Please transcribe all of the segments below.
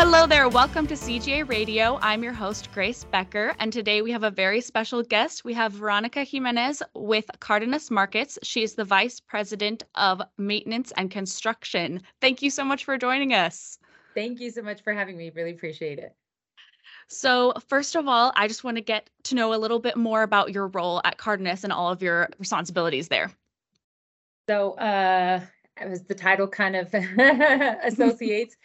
Hello there. Welcome to CGA Radio. I'm your host, Grace Becker, and today we have a very special guest. We have Veronica Jimenez with Cardenas Markets. She is the Vice President of Maintenance and Construction. Thank you so much for joining us. Thank you so much for having me. Really appreciate it. So, first of all, I just want to get to know a little bit more about your role at Cardenas and all of your responsibilities there. So, uh, as the title kind of associates,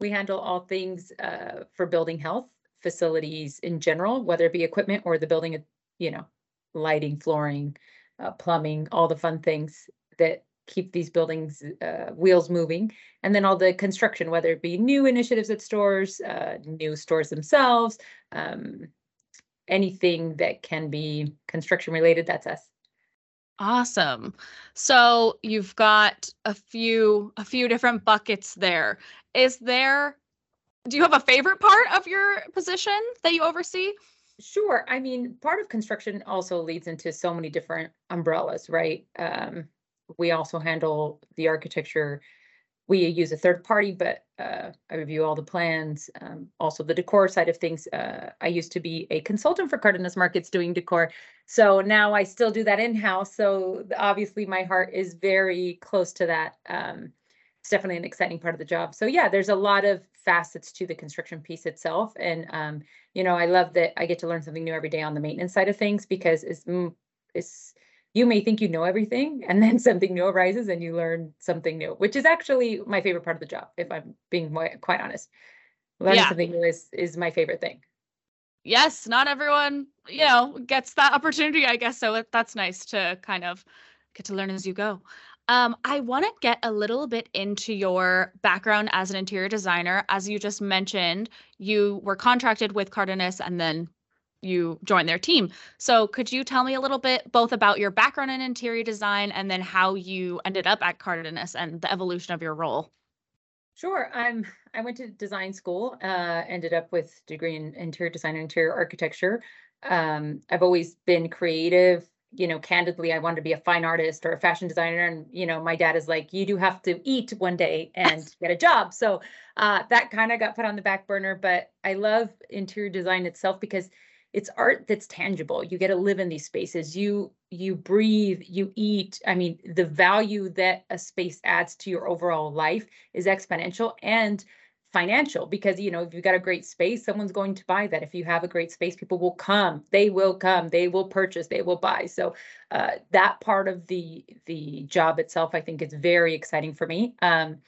we handle all things uh, for building health facilities in general, whether it be equipment or the building, you know, lighting, flooring, uh, plumbing, all the fun things that keep these buildings uh, wheels moving. And then all the construction whether it be new initiatives at stores uh, new stores themselves um, anything that can be construction related that's us awesome. So you've got a few a few different buckets there. Is there do you have a favorite part of your position that you oversee? Sure. I mean part of construction also leads into so many different umbrellas right? Um, we also handle the architecture. We use a third party, but uh, I review all the plans. Um, also, the decor side of things. Uh, I used to be a consultant for Cardenas Markets doing decor. So now I still do that in house. So obviously, my heart is very close to that. Um, it's definitely an exciting part of the job. So yeah, there's a lot of facets to the construction piece itself. And um, you know, I love that I get to learn something new every day on the maintenance side of things because it's mm, it's you may think you know everything and then something new arises and you learn something new, which is actually my favorite part of the job, if I'm being quite honest. Learning yeah. something new is, is my favorite thing. Yes, not everyone, you know, gets that opportunity, I guess. So that's nice to kind of get to learn as you go. Um, I want to get a little bit into your background as an interior designer. As you just mentioned, you were contracted with Cardenas and then you joined their team. So could you tell me a little bit both about your background in interior design and then how you ended up at Cardenas and the evolution of your role? Sure. I'm I went to design school, uh, ended up with degree in interior design and interior architecture. Um, I've always been creative. You know, candidly, I wanted to be a fine artist or a fashion designer. And, you know, my dad is like, you do have to eat one day and get a job. So uh, that kind of got put on the back burner. But I love interior design itself because it's art that's tangible. You get to live in these spaces. You you breathe you eat. I mean the value that a space adds to your overall life is exponential and financial because you know if you've got a great space someone's going to buy that. If you have a great space people will come. They will come. They will purchase. They will buy. So uh, that part of the the job itself i think is very exciting for me. Um,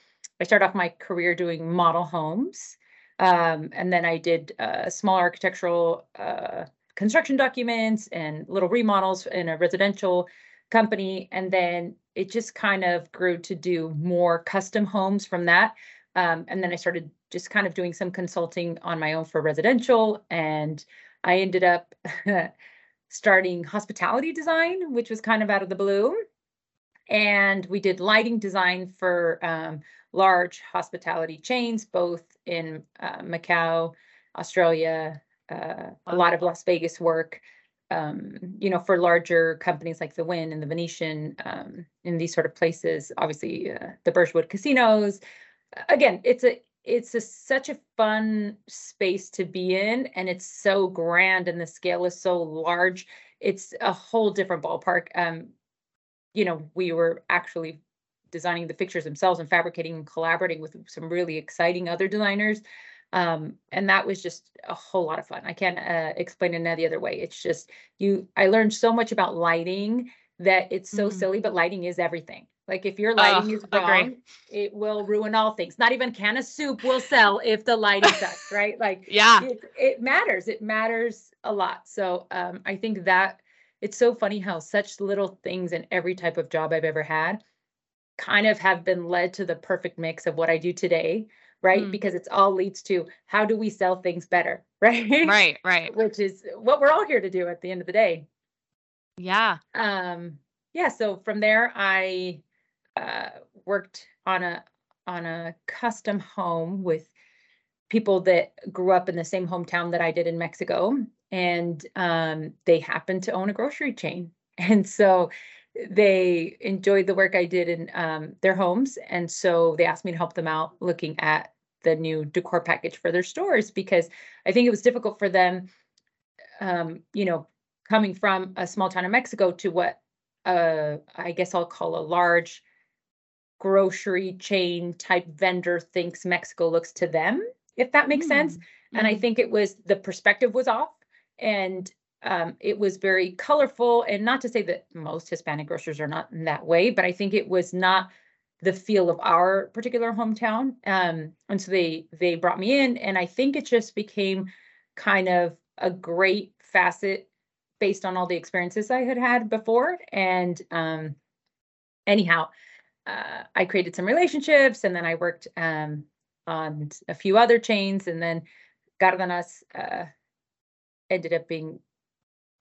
i started off my career doing model homes um, and then I did uh, small architectural uh, construction documents and little remodels in a residential company. And then it just kind of grew to do more custom homes from that. Um, and then I started just kind of doing some consulting on my own for residential. And I ended up starting hospitality design, which was kind of out of the blue. And we did lighting design for um, large hospitality chains, both in uh, Macau, Australia, uh, a lot of Las Vegas work. Um, you know, for larger companies like the Wynn and the Venetian, um, in these sort of places, obviously uh, the Birchwood casinos. Again, it's a it's a, such a fun space to be in, and it's so grand, and the scale is so large. It's a whole different ballpark. Um, you know, we were actually designing the fixtures themselves and fabricating and collaborating with some really exciting other designers. Um, and that was just a whole lot of fun. I can't uh, explain it any other way. It's just you. I learned so much about lighting that it's so mm-hmm. silly, but lighting is everything. Like if your lighting oh, is wrong, agree. it will ruin all things. Not even a can of soup will sell if the lighting sucks, right? Like yeah, it, it, matters. It matters a lot. So um, I think that it's so funny how such little things in every type of job I've ever had kind of have been led to the perfect mix of what I do today, right? Mm. Because it's all leads to how do we sell things better, right? Right, right. Which is what we're all here to do at the end of the day. Yeah. Um yeah, so from there I uh worked on a on a custom home with people that grew up in the same hometown that I did in Mexico and um they happened to own a grocery chain. And so they enjoyed the work I did in um, their homes. And so they asked me to help them out looking at the new decor package for their stores because I think it was difficult for them, um, you know, coming from a small town in Mexico to what uh, I guess I'll call a large grocery chain type vendor thinks Mexico looks to them, if that makes sense. Mm, And I mhm. think it was the perspective was off and um, it was very colorful. And not to say that most Hispanic grocers are not in that way, but I think it was not the feel of our particular hometown. Um, and so they they brought me in, and I think it just became kind of a great facet based on all the experiences I had had before. And um, anyhow, uh, I created some relationships, and then I worked um, on a few other chains, and then Cardenas uh, ended up being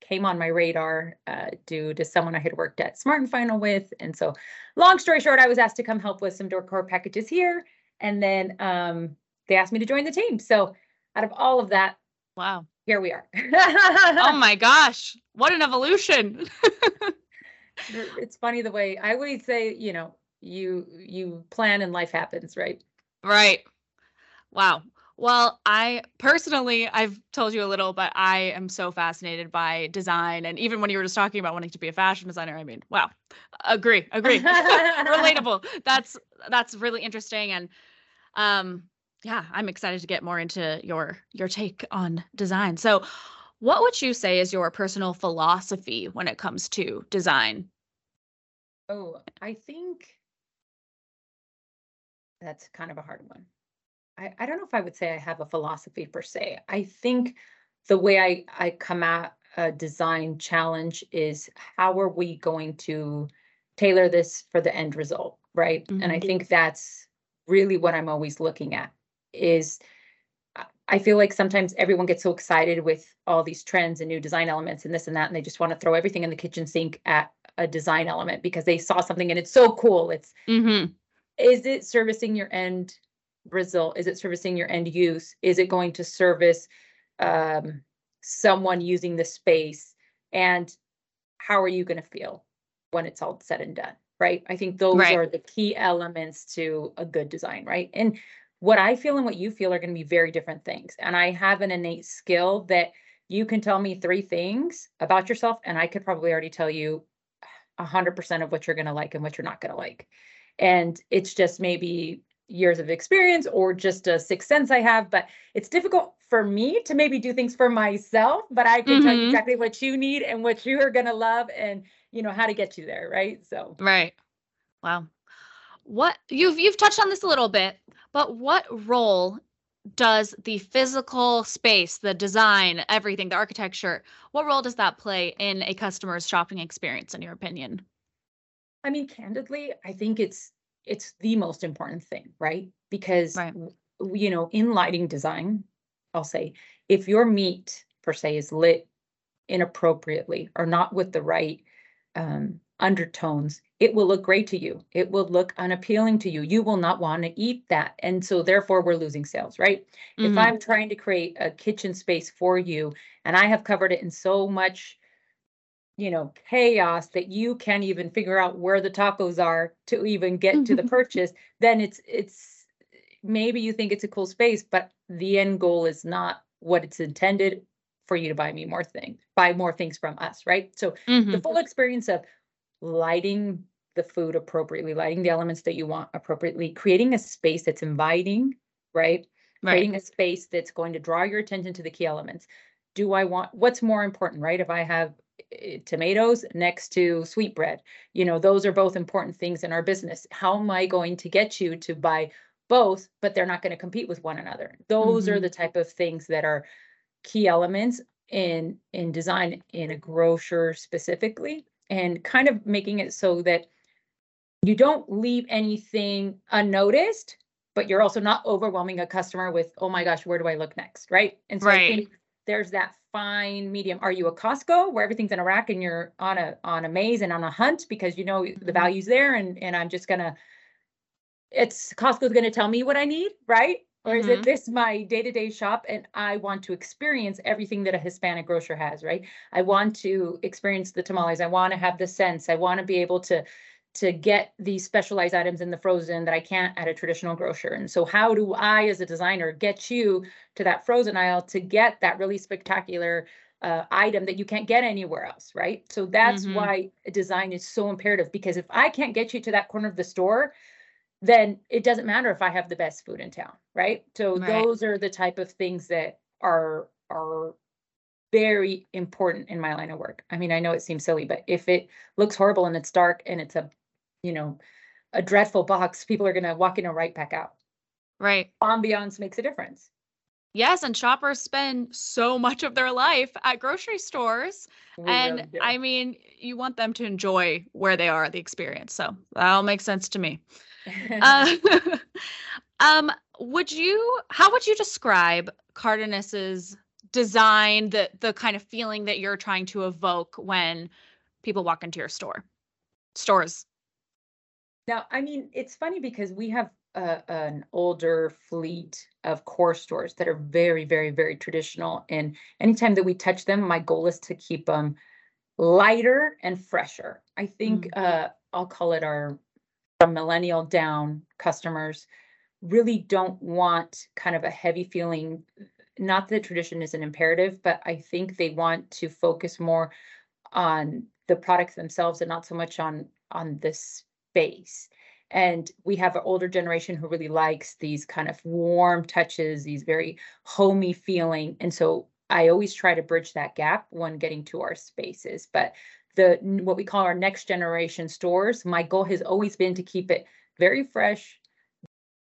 came on my radar uh, due to someone I had worked at Smart and Final with. And so, long story short, I was asked to come help with some decor packages here, and then um, they asked me to join the team. So, out of all of that, Wow. here we are. Oh my gosh. What an evolution. it's funny the way I always say, you know, you you plan and life happens, right? Right. Wow. Well, I personally, I've told you a little, but I am so fascinated by design. And even when you were just talking about wanting to be a fashion designer, I mean, wow. Agree, agree. Relatable. That's that's really interesting. And um, yeah, I'm excited to get more into your your take on design. So what would you say is your personal philosophy when it comes to design? Oh, I think that's kind of a hard one. I, I don't know if I would say I have a philosophy per se. I think the way I, I come at a design challenge is how are we going to tailor this for the end result, right? And I think that's really what I'm always looking at is I- I feel like sometimes everyone gets so excited with all these trends and new design elements and this and that, and they just want to throw everything in the kitchen sink at a design element because they saw something and it's so cool. It's Mm-hmm. is it servicing your end result? Is it servicing your end use? Is it going to service um, someone using the space? And how are you going to feel when it's all said and done? Right. I think those Right. are the key elements to a good design. Right. And what I feel and what you feel are going to be very different things. And I have an innate skill that you can tell me three things about yourself, and I could probably already tell you a hundred percent of what you're going to like and what you're not going to like and it's just maybe years of experience or just a sixth sense I have, but it's difficult for me to maybe do things for myself, but I can tell you Mhm. exactly what you need and what you are going to love and you know how to get you there, right? So Right. Wow. What you've you've touched on this a little bit, but what role does the physical space, the design, everything, the architecture, what role does that play in a customer's shopping experience in your opinion? I mean, candidly, I think it's it's the most important thing, right? Because Right. you know, in lighting design, I'll say if your meat per se is lit inappropriately or not with the right um, undertones, it will look great to you. It will look unappealing to you. You will not want to eat that, and so therefore we're losing sales, right? If Mhm. I'm trying to create a kitchen space for you and I have covered it in so much you know, chaos that you can't even figure out where the tacos are to even get to the purchase, then it's it's maybe you think it's a cool space, but the end goal is not what it's intended for you to buy me more things, buy more things from us, right? So the Mhm. full experience of lighting the food appropriately, lighting the elements that you want appropriately, creating a space that's inviting, right? Right. creating a space that's going to draw your attention to the key elements. Do I want what's more important, right? If I have tomatoes next to sweetbread, you know, those are both important things in our business. How am I going to get you to buy both, but they're not going to compete with one another? Those are Mhm. the type of things that are key elements in in design in a grocer specifically and kind of making it so that you don't leave anything unnoticed but you're also not overwhelming a customer with, oh my gosh, where do I look next? Right. And so I think there's that fine medium. Are you a Costco where everything's in a rack and you're on a on a maze and on a hunt because you know the Mhm. value's there and and I'm just gonna it's Costco's gonna tell me what I need, right? Or is Mhm. it this my day-to-day shop and I want to experience everything that a Hispanic grocer has, right? I want to experience the tamales. I want to have the sense. I want to be able to to get these specialized items in the frozen that I can't at a traditional grocer. And so how do I, as a designer, get you to that frozen aisle to get that really spectacular uh, item that you can't get anywhere else, right? So that's Mhm. why design is so imperative because if I can't get you to that corner of the store, then it doesn't matter if I have the best food in town, right? So Right. those are the type of things that are are very important in my line of work. I mean, I know it seems silly, but if it looks horrible and it's dark and it's a, you know, a dreadful box, people are gonna walk in and right back out. Right. Ambiance makes a difference. Yes, and shoppers spend so much of their life at grocery stores. We and really. I mean, you want them to enjoy where they are, the experience. So that all makes sense to me. Uh, um, would you, how would you describe Cardenas's design, the the kind of feeling that you're trying to evoke when people walk into your store? Stores. Now, I mean, it's funny because we have a, an older fleet of core stores that are very, very, very traditional. And anytime that we touch them, my goal is to keep them lighter and fresher. I think uh, I'll call it our from millennial down customers really don't want kind of a heavy feeling. Not that tradition is an imperative, but I think they want to focus more on the products themselves and not so much on on the space. And we have an older generation who really likes these kind of warm touches, these very homey feeling. And so I always try to bridge that gap when getting to our spaces. But the what we call our next generation stores, my goal has always been to keep it very fresh,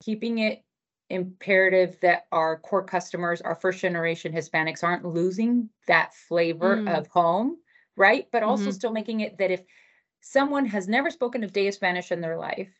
keeping it imperative that our core customers, our first generation Hispanics aren't losing that flavor Mm. of home, right? But also Mhm. still making it that if someone has never spoken a day of Spanish in their life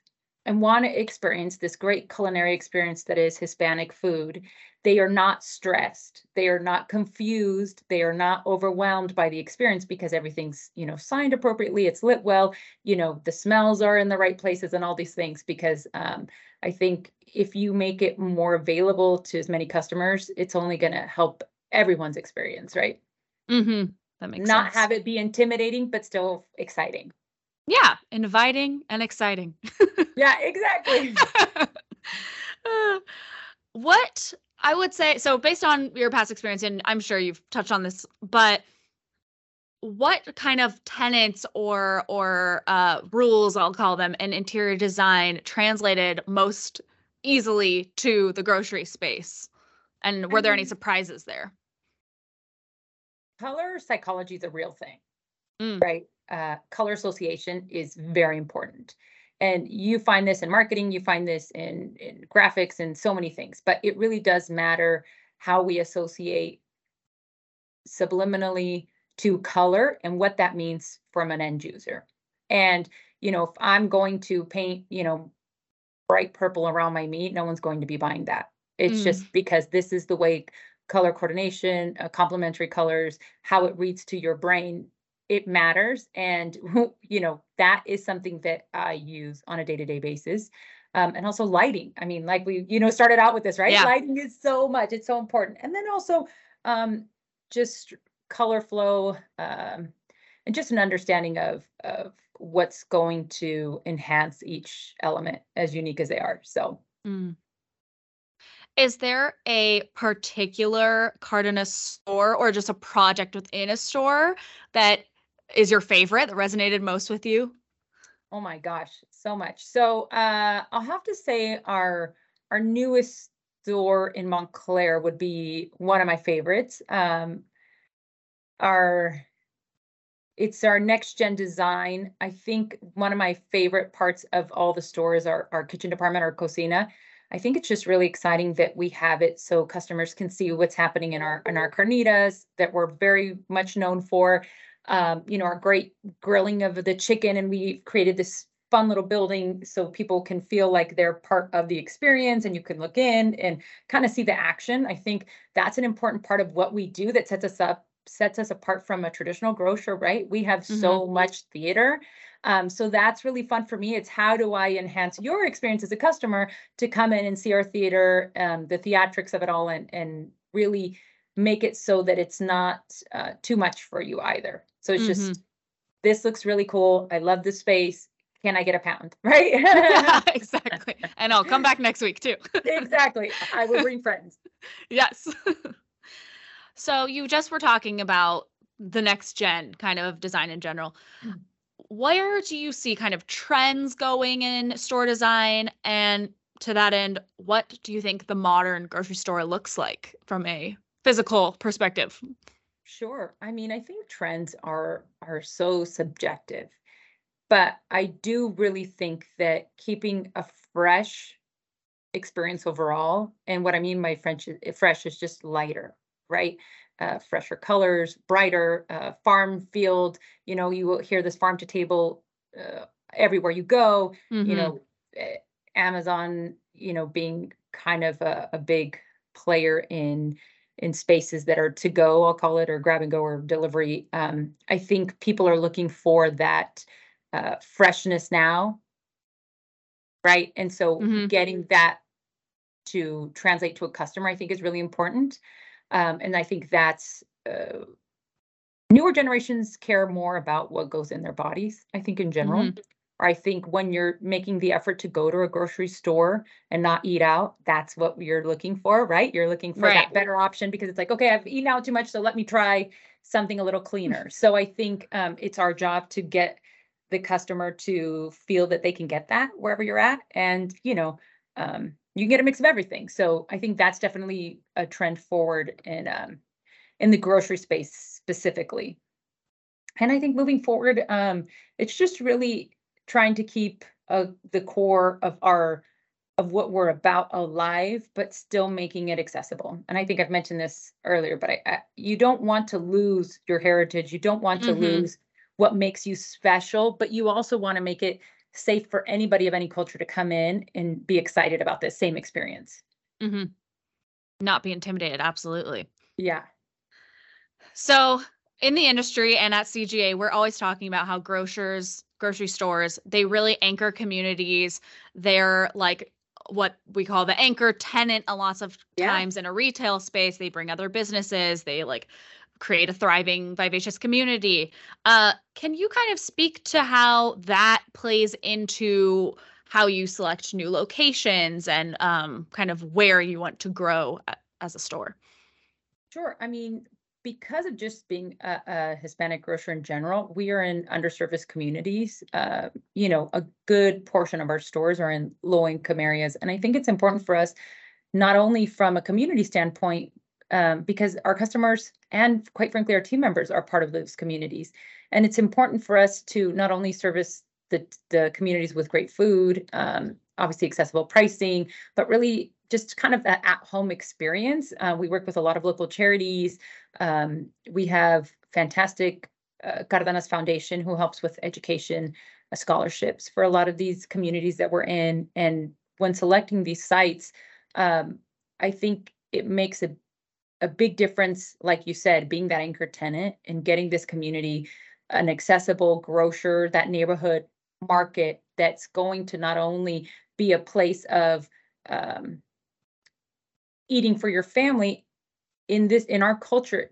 and want to experience this great culinary experience that is Hispanic food, they are not stressed. They are not confused. They are not overwhelmed by the experience because everything's, you know, signed appropriately. It's lit well. You know, the smells are in the right places and all these things. Because um, I think if you make it more available to as many customers, it's only going to help everyone's experience, right? Mm-hmm. That makes sense. Not sense. have it be intimidating, but still exciting. Yeah, inviting and exciting. Yeah, exactly. What I would say, so based on your past experience, and I'm sure you've touched on this, but what kind of tenets or or uh, rules I'll call them in interior design translated most easily to the grocery space, and were there any surprises there? color psychology is a real thing, Mm. right? Uh, color association is very important. And you find this in marketing, you find this in, in graphics and so many things, but it really does matter how we associate subliminally to color and what that means from an end user. And, you know, if I'm going to paint, you know, bright purple around my meat, no one's going to be buying that. It's Mm. just because this is the way color coordination, uh, complementary colors, how it reads to your brain, it matters. And, you know, that is something that I use on a day-to-day basis. Um, and also lighting. I mean, like we, you know, started out with this, right? Yeah. Lighting is so much, it's so important. And then also um, just color flow um, and just an understanding of, of what's going to enhance each element as unique as they are. So Mm. Is there a particular Cardenas store or just a project within a store that is your favorite that resonated most with you? Oh my gosh, so much. So uh, I'll have to say our our newest store in Montclair would be one of my favorites. Um, our it's our next gen design. I think one of my favorite parts of all the stores are our kitchen department, our cocina. I think it's just really exciting that we have it so customers can see what's happening in our in our carnitas that we're very much known for. Um, you know, our great grilling of the chicken, and we've created this fun little building so people can feel like they're part of the experience and you can look in and kind of see the action. I think that's an important part of what we do that sets us up sets us apart from a traditional grocer, right? We have so much theater. Um, so that's really fun for me. It's how do I enhance your experience as a customer to come in and see our theater, um, the theatrics of it all, and and really make it so that it's not uh, too much for you either. So it's just this looks really cool. I love the space. can I get a pound? Right? yeah, exactly. And I'll come back next week too. exactly. I will bring friends. yes. so you just were talking about the next gen kind of design in general. Mm. Where do you see kind of trends going in store design? And to that end, what do you think the modern grocery store looks like from a physical perspective? Sure. I mean, I think trends are are so subjective. But I do really think that keeping a fresh experience overall, and what I mean by French fresh is just lighter, right? Uh, fresher colors, brighter, uh, farm field. You know, you will hear this farm to table uh, everywhere you go. Mhm. You know, eh, Amazon, you know, being kind of a, a big player in in spaces that are to go, I'll call it, or grab and go or delivery. Um, I think people are looking for that uh, freshness now, right? And so Mhm. getting that to translate to a customer, I think, is really important. Um, and I think that's uh, newer generations care more about what goes in their bodies. I think in general. Mhm. I think when you're making the effort to go to a grocery store and not eat out, that's what you're looking for, right? You're looking for Right. that better option because it's like, okay, I've eaten out too much, so let me try something a little cleaner. So I think um, it's our job to get the customer to feel that they can get that wherever you're at, and you know, um, you can get a mix of everything. So I think that's definitely a trend forward in um, in the grocery space specifically. And I think moving forward, um, it's just really trying to keep uh, the core of our of what we're about alive, but still making it accessible. And I think I've mentioned this earlier, but I, I you don't want to lose your heritage. You don't want to Mhm. lose what makes you special, but you also want to make it safe for anybody of any culture to come in and be excited about this same experience. Mm-hmm. Not be intimidated. Absolutely. Yeah. So, in the industry and at CGA, we're always talking about how grocers, grocery stores, they really anchor communities. They're like what we call the anchor tenant a lots of Yeah. times in a retail space. They bring other businesses, they like create a thriving, vivacious community. Uh, can you kind of speak to how that plays into how you select new locations and um, kind of where you want to grow as a store? Sure. I mean, because of just being a, a Hispanic grocer in general, we are in underserviced communities. Uh, you know, a good portion of our stores are in low income areas. And I think it's important for us, not only from a community standpoint, um, because our customers and quite frankly, our team members are part of those communities. And it's important for us to not only service the, the communities with great food, um, obviously accessible pricing, but really just kind of that at-home experience. Uh, we work with a lot of local charities. Um, we have fantastic uh, Cardenas Foundation who helps with education uh, scholarships for a lot of these communities that we're in. And when selecting these sites, um, I think it makes a a big difference, like you said, being that anchor tenant and getting this community an accessible grocer, that neighborhood market that's going to not only be a place of um, eating for your family in this in our culture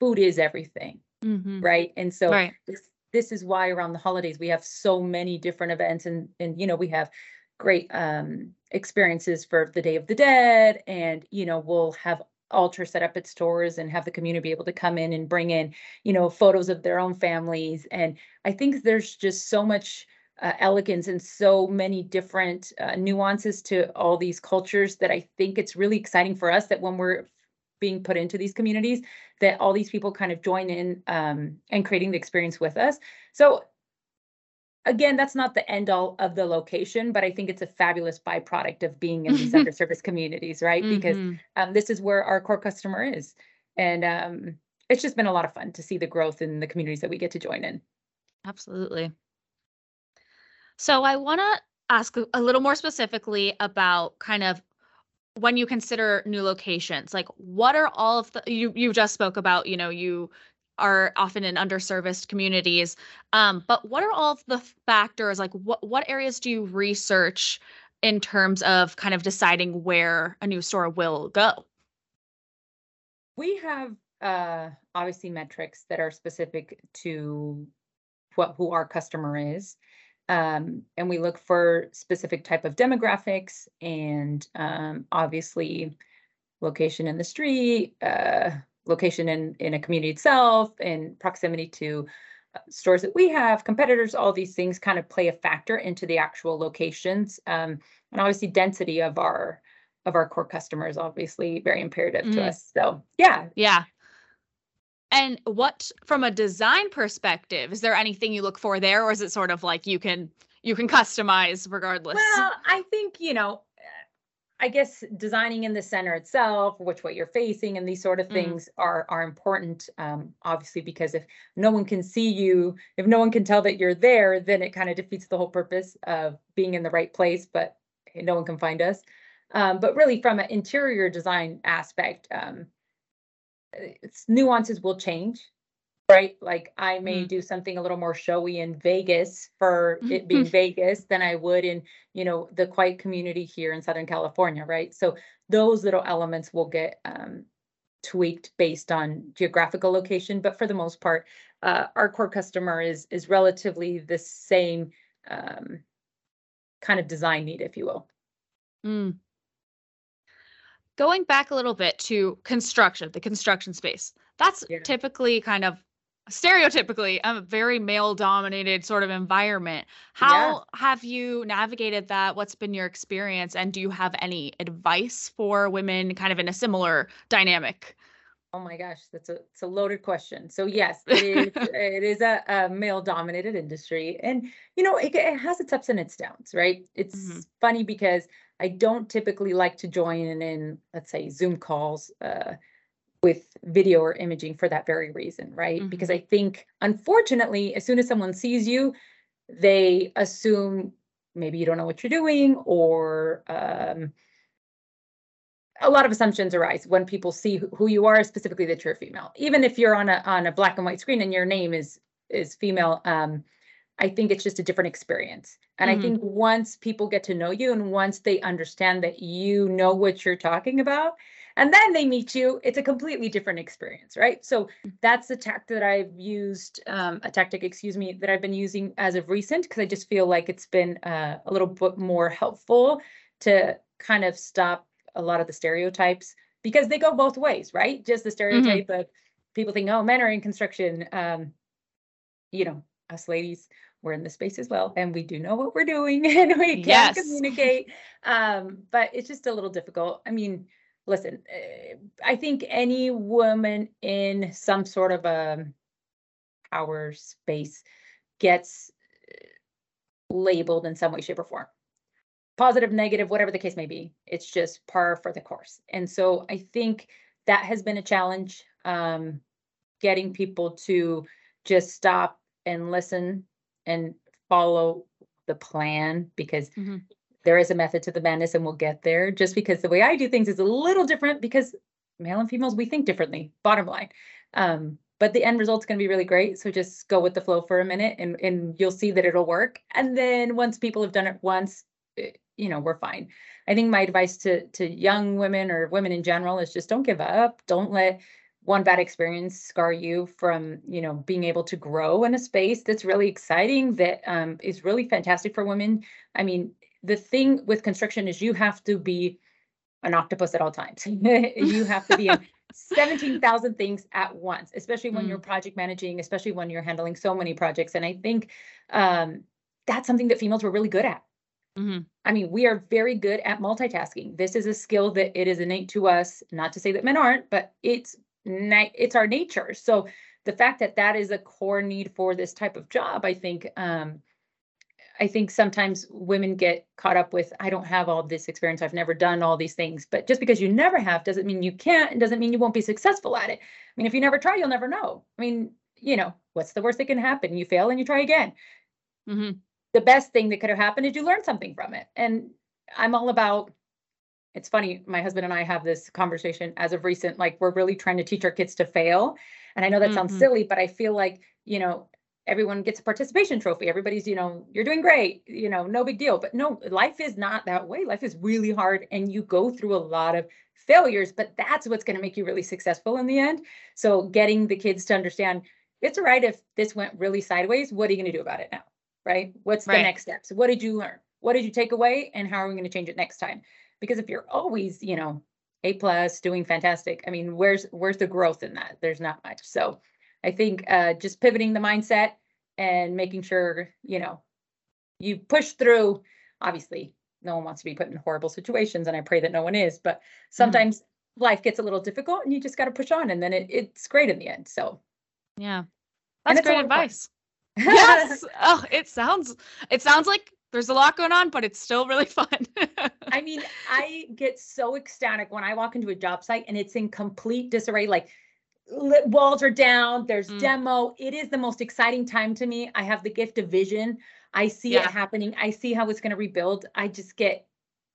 food is everything Mhm. right and so Right. this this is why around the holidays we have so many different events and and you know we have great um experiences for the day of the dead and you know we'll have altars set up at stores and have the community be able to come in and bring in you know photos of their own families and i think there's just so much uh, elegance and so many different uh, nuances to all these cultures that i think it's really exciting for us that when we're being put into these communities that all these people kind of join in um, and creating the experience with us. So again, that's not the end all of the location, but I think it's a fabulous byproduct of being in these underserviced communities, right? Because Mhm. um, this is where our core customer is. And um, it's just been a lot of fun to see the growth in the communities that we get to join in. Absolutely. So I want to ask a little more specifically about kind of when you consider new locations, like what are all of the you you just spoke about, you know, you are often in underserviced communities. Um, but what are all of the factors? Like what what areas do you research in terms of kind of deciding where a new store will go? We have uh, obviously metrics that are specific to what who our customer is. Um, and we look for specific type of demographics and um, obviously location in the street, uh, location in in a community itself, and proximity to uh, stores that we have, competitors, all these things kind of play a factor into the actual locations. Um, and obviously density of our of our core customers obviously very imperative to Mhm. us. So yeah, Yeah. And what from a design perspective, is there anything you look for there or is it sort of like you can you can customize regardless? Well, I think, you know, uh, I guess designing in the center itself, which way you're facing and these sort of Mhm. things are are important. Um, obviously, because if no one can see you, if no one can tell that you're there, then it kind of defeats the whole purpose of being in the right place, but no one can find us. Um, but really from an interior design aspect, um, nuances will change. Right, like I may Mhm. do something a little more showy in Vegas for it being Vegas than I would in, you know, the quiet community here in Southern California, right? So those little elements will get um, tweaked based on geographical location, but for the most part, uh, our core customer is is relatively the same um, kind of design need, if you will. Mm. Going back a little bit to construction, the construction space. That's Yeah. typically kind of stereotypically a very male dominated sort of environment. How have you navigated that? What's been your experience? And do you have any advice for women kind of in a similar dynamic? Oh my gosh, that's a it's a loaded question. So yes, it is it is a, a male dominated industry, and you know it, it has its ups and its downs, right? It's Mhm. funny because I don't typically like to join in, let's say Zoom calls uh, with video or imaging for that very reason, right? Because I think unfortunately, as soon as someone sees you, they assume maybe you don't know what you're doing or um, a lot of assumptions arise when people see who- who you are, specifically that you're female. Even if you're on a on a black and white screen and your name is is female, um, I think it's just a different experience. And Mhm. I think once people get to know you and once they understand that you know what you're talking about, and then they meet you, it's a completely different experience, right? So that's the tactic that I've used, um, a tactic, excuse me, that I've been using as of recent because I just feel like it's been uh, a little bit more helpful to kind of stop a lot of the stereotypes because they go both ways, right? Just the stereotype of people think, oh, men are in construction. Um, you know, us ladies, we're in the space as well, and we do know what we're doing and we can Yes. communicate. Um, but it's just a little difficult. I mean, listen, uh, I think any woman in some sort of a power space gets uh, labeled in some way, shape, or form positive, negative, whatever the case may be. It's just par for the course. And so I think that has been a challenge, um, getting people to just stop and listen and follow the plan because Mhm. there is a method to the madness and we'll get there. Just because the way I do things is a little different because male and females, we think differently, bottom line. Um, but the end result's going to be really great. So just go with the flow for a minute and, and you'll see that it'll work. And then once people have done it once, eh, you know, we're fine. I think my advice to to young women or women in general is just don't give up. Don't let one bad experience scar you from, you know, being able to grow in a space that's really exciting, that um, is really fantastic for women. I mean, the thing with construction is you have to be an octopus at all times. you have to be in 17,000 things at once, especially when you're project managing, especially when you're handling so many projects. And I think um, that's something that females were really good at. Mhm. I mean, we are very good at multitasking. This is a skill that it is innate to us. Not to say that men aren't, but it's it's our nature. So the fact that that is a core need for this type of job, I think, um, I think sometimes women get caught up with, I don't have all this experience. I've never done all these things. But just because you never have doesn't mean you can't, and doesn't mean you won't be successful at it. I mean, if you never try, you'll never know. I mean, you know, what's the worst that can happen? You fail and you try again Mhm. the best thing that could have happened is you learn something from it. And I'm all about it's funny, my husband and I have this conversation as of recent, like we're really trying to teach our kids to fail. And I know that sounds Mhm. silly, but I feel like, you know, everyone gets a participation trophy. Everybody's, you know, you're doing great, you know, no big deal. But no, life is not that way. Life is really hard and you go through a lot of failures, but that's what's going to make you really successful in the end. So getting the kids to understand it's all right if this went really sideways. What are you going to do about it now? right? What's the Right. next steps? What did you learn? What did you take away? And how are we going to change it next time? Because if you're always, you know, A plus, doing fantastic, I mean, where's where's the growth in that? There's not much. So I think uh, just pivoting the mindset and making sure, you know, you push through. Obviously, no one wants to be put in horrible situations, and I pray that no one is. But sometimes life gets a little difficult, and you just got to push on, and then it, it's great in the end. So Yeah. That's great lot of fun. advice. yes. Oh, it sounds it sounds like there's a lot going on, but it's still really fun. I mean, I get so ecstatic when I walk into a job site and it's in complete disarray. Like li- walls are down, there's Mm. demo. It is the most exciting time to me. I have the gift of vision. I see Yeah. it happening. I see how it's going to rebuild. I just get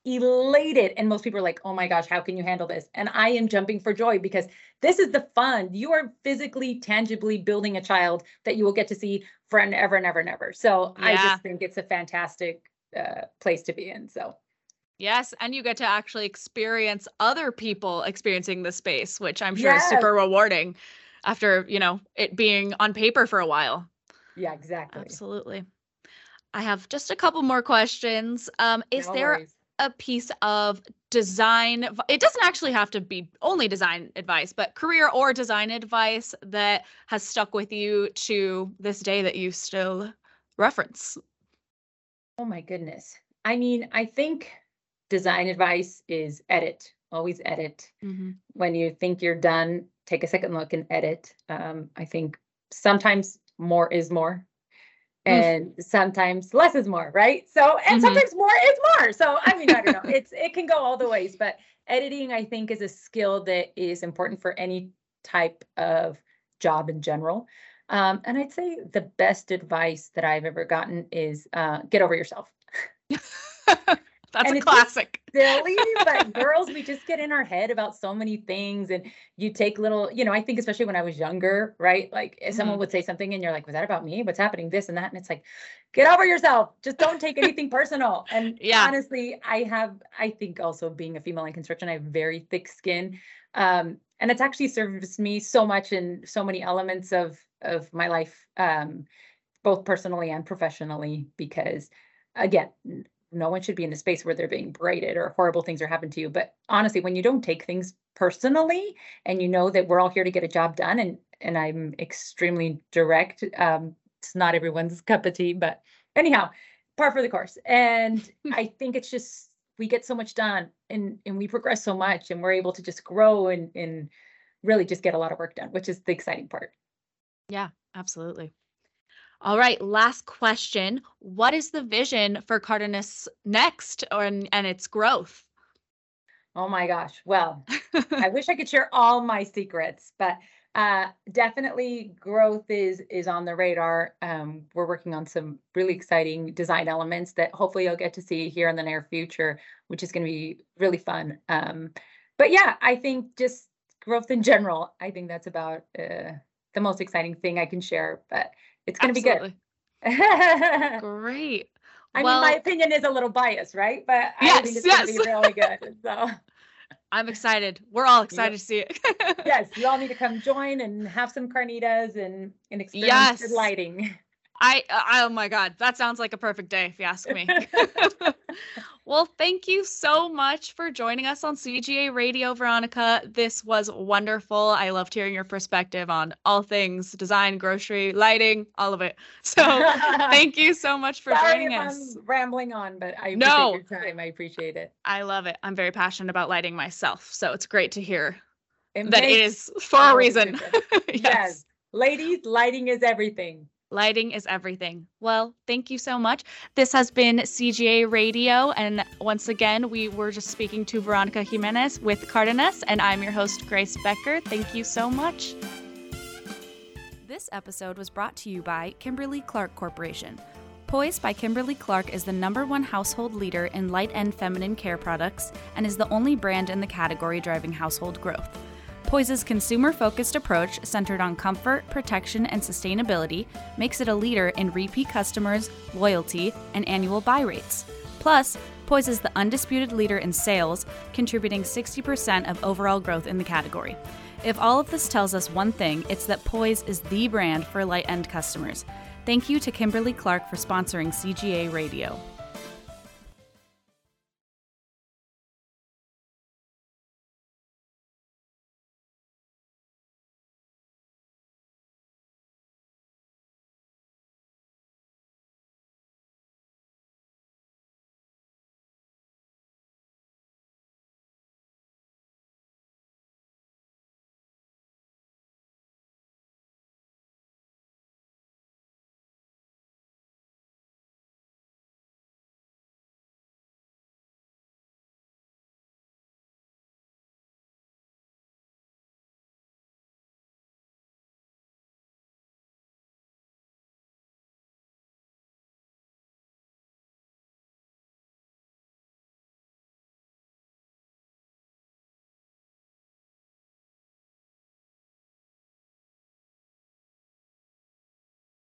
elated. And most people are like, oh my gosh, how can you handle this? And I am jumping for joy because this is the fun. You are physically, tangibly building a child that you will get to see forever and ever and ever. So I just think it's a fantastic uh, place to be in. So. yes, and you get to actually experience other people experiencing the space, which I'm sure is super rewarding after, you know, it being on paper for a while. Yeah, exactly. Absolutely. I have just a couple more questions. Um, is No there worries. A piece of design it doesn't actually have to be only design advice but career or design advice that has stuck with you to this day that you still reference Oh my goodness. I mean, I think design advice is edit. Always edit. When you think you're done, take a second look and edit. Um, I think sometimes more is more. Mm. And sometimes less is more, right? So, and Mhm. sometimes more is more. So, I mean, I don't know. It's it can go all the ways, but editing, I think, is a skill that is important for any type of job in general. Um, and I'd say the best advice that I've ever gotten is uh, get over yourself. that's And a classic Silly, but girls, we just get in our head about so many things. And you take little, you know, I think especially when I was younger, right? Like if someone would say something and you're like, was that about me? What's happening? This and that. And it's like, get over yourself. Just don't take anything personal. And Yeah. honestly, I have, I think also being a female in construction, I have very thick skin. Um, and it's actually served me so much in so many elements of of my life, um, both personally and professionally, because again, no one should be in a space where they're being braided or horrible things are happening to you. But honestly, when you don't take things personally and you know that we're all here to get a job done and and I'm extremely direct, um, it's not everyone's cup of tea, but anyhow, par for the course. And I think it's just we get so much done and and we progress so much and we're able to just grow and and really just get a lot of work done, which is the exciting part. yeah absolutely all right last question what is the vision for cardenas next or and, and its growth Oh my gosh. Well, I wish I could share all my secrets, but uh, definitely growth is is on the radar. Um, we're working on some really exciting design elements that hopefully you'll get to see here in the near future, which is going to be really fun. Um, but yeah, I think just growth in general. I think that's about uh, the most exciting thing I can share. But it's going to be good. Absolutely. I great mean, my opinion is a little biased, right? But I think Yes, it's going to be really good. So. i'm excited we're all excited to see it yes, you all need to come join and have some carnitas and, and experience Yes. good lighting. I, I oh my god, that sounds like a perfect day if you ask me. well, thank you so much for joining us on CGA Radio, Veronica. This was wonderful. I loved hearing your perspective on all things design, grocery, lighting, all of it. So, thank you so much for Sorry joining us. I'm rambling on, but I appreciate your time. I appreciate it. I love it. I'm very passionate about lighting myself, so it's great to hear It that it is for a reason. yes. yes. Ladies, lighting is everything. Lighting is everything. Well, thank you so much. This has been CGA Radio. And once again, we were just speaking to Veronica Jimenez with Cardenas, and I'm your host, Grace Becker. Thank you so much. This episode was brought to you by Kimberly Clark Corporation. Poise by Kimberly Clark is the number one household leader in light end feminine care products and is the only brand in the category driving household growth. Poise's consumer focused approach, centered on comfort, protection, and sustainability, makes it a leader in repeat customers, loyalty, and annual buy rates. Plus, Poise is the undisputed leader in sales, contributing 60% of overall growth in the category. If all of this tells us one thing, it's that Poise is the brand for light end customers. Thank you to Kimberly Clark for sponsoring CGA Radio.